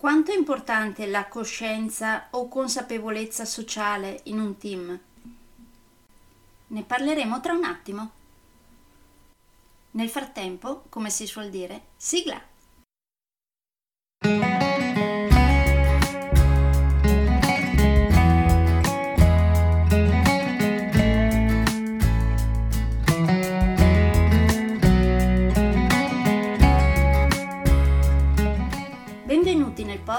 Quanto è importante la coscienza o consapevolezza sociale in un team? Ne parleremo tra un attimo. Nel frattempo, come si suol dire, sigla!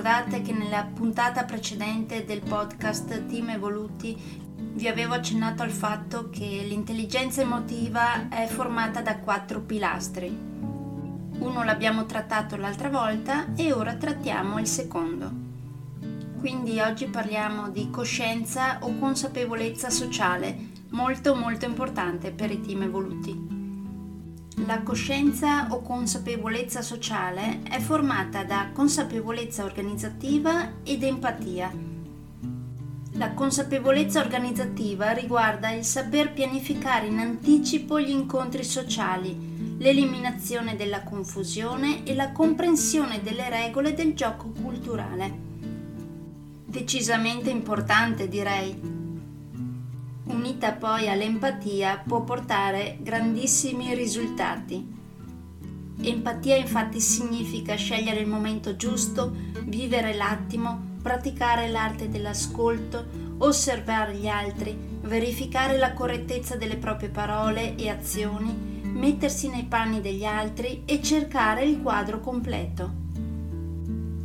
Ricordate che nella puntata precedente del podcast Team Evoluti vi avevo accennato al fatto che l'intelligenza emotiva è formata da quattro pilastri. Uno l'abbiamo trattato l'altra volta e ora trattiamo il secondo. Quindi oggi parliamo di coscienza o consapevolezza sociale, molto molto importante per i team evoluti. La coscienza o consapevolezza sociale è formata da consapevolezza organizzativa ed empatia. La consapevolezza organizzativa riguarda il saper pianificare in anticipo gli incontri sociali, l'eliminazione della confusione e la comprensione delle regole del gioco culturale. Decisamente importante direi, unita poi all'empatia, può portare grandissimi risultati. Empatia infatti significa scegliere il momento giusto, vivere l'attimo, praticare l'arte dell'ascolto, osservare gli altri, verificare la correttezza delle proprie parole e azioni, mettersi nei panni degli altri e cercare il quadro completo.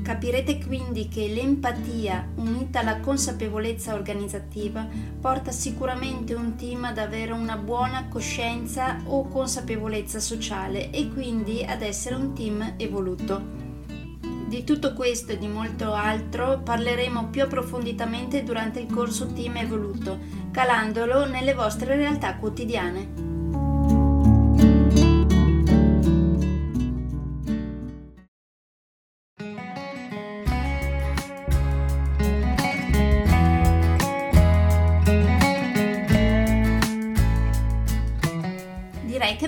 Capirete quindi che l'empatia unita alla consapevolezza organizzativa porta sicuramente un team ad avere una buona coscienza o consapevolezza sociale e quindi ad essere un team evoluto. Di tutto questo e di molto altro parleremo più approfonditamente durante il corso Team Evoluto, calandolo nelle vostre realtà quotidiane.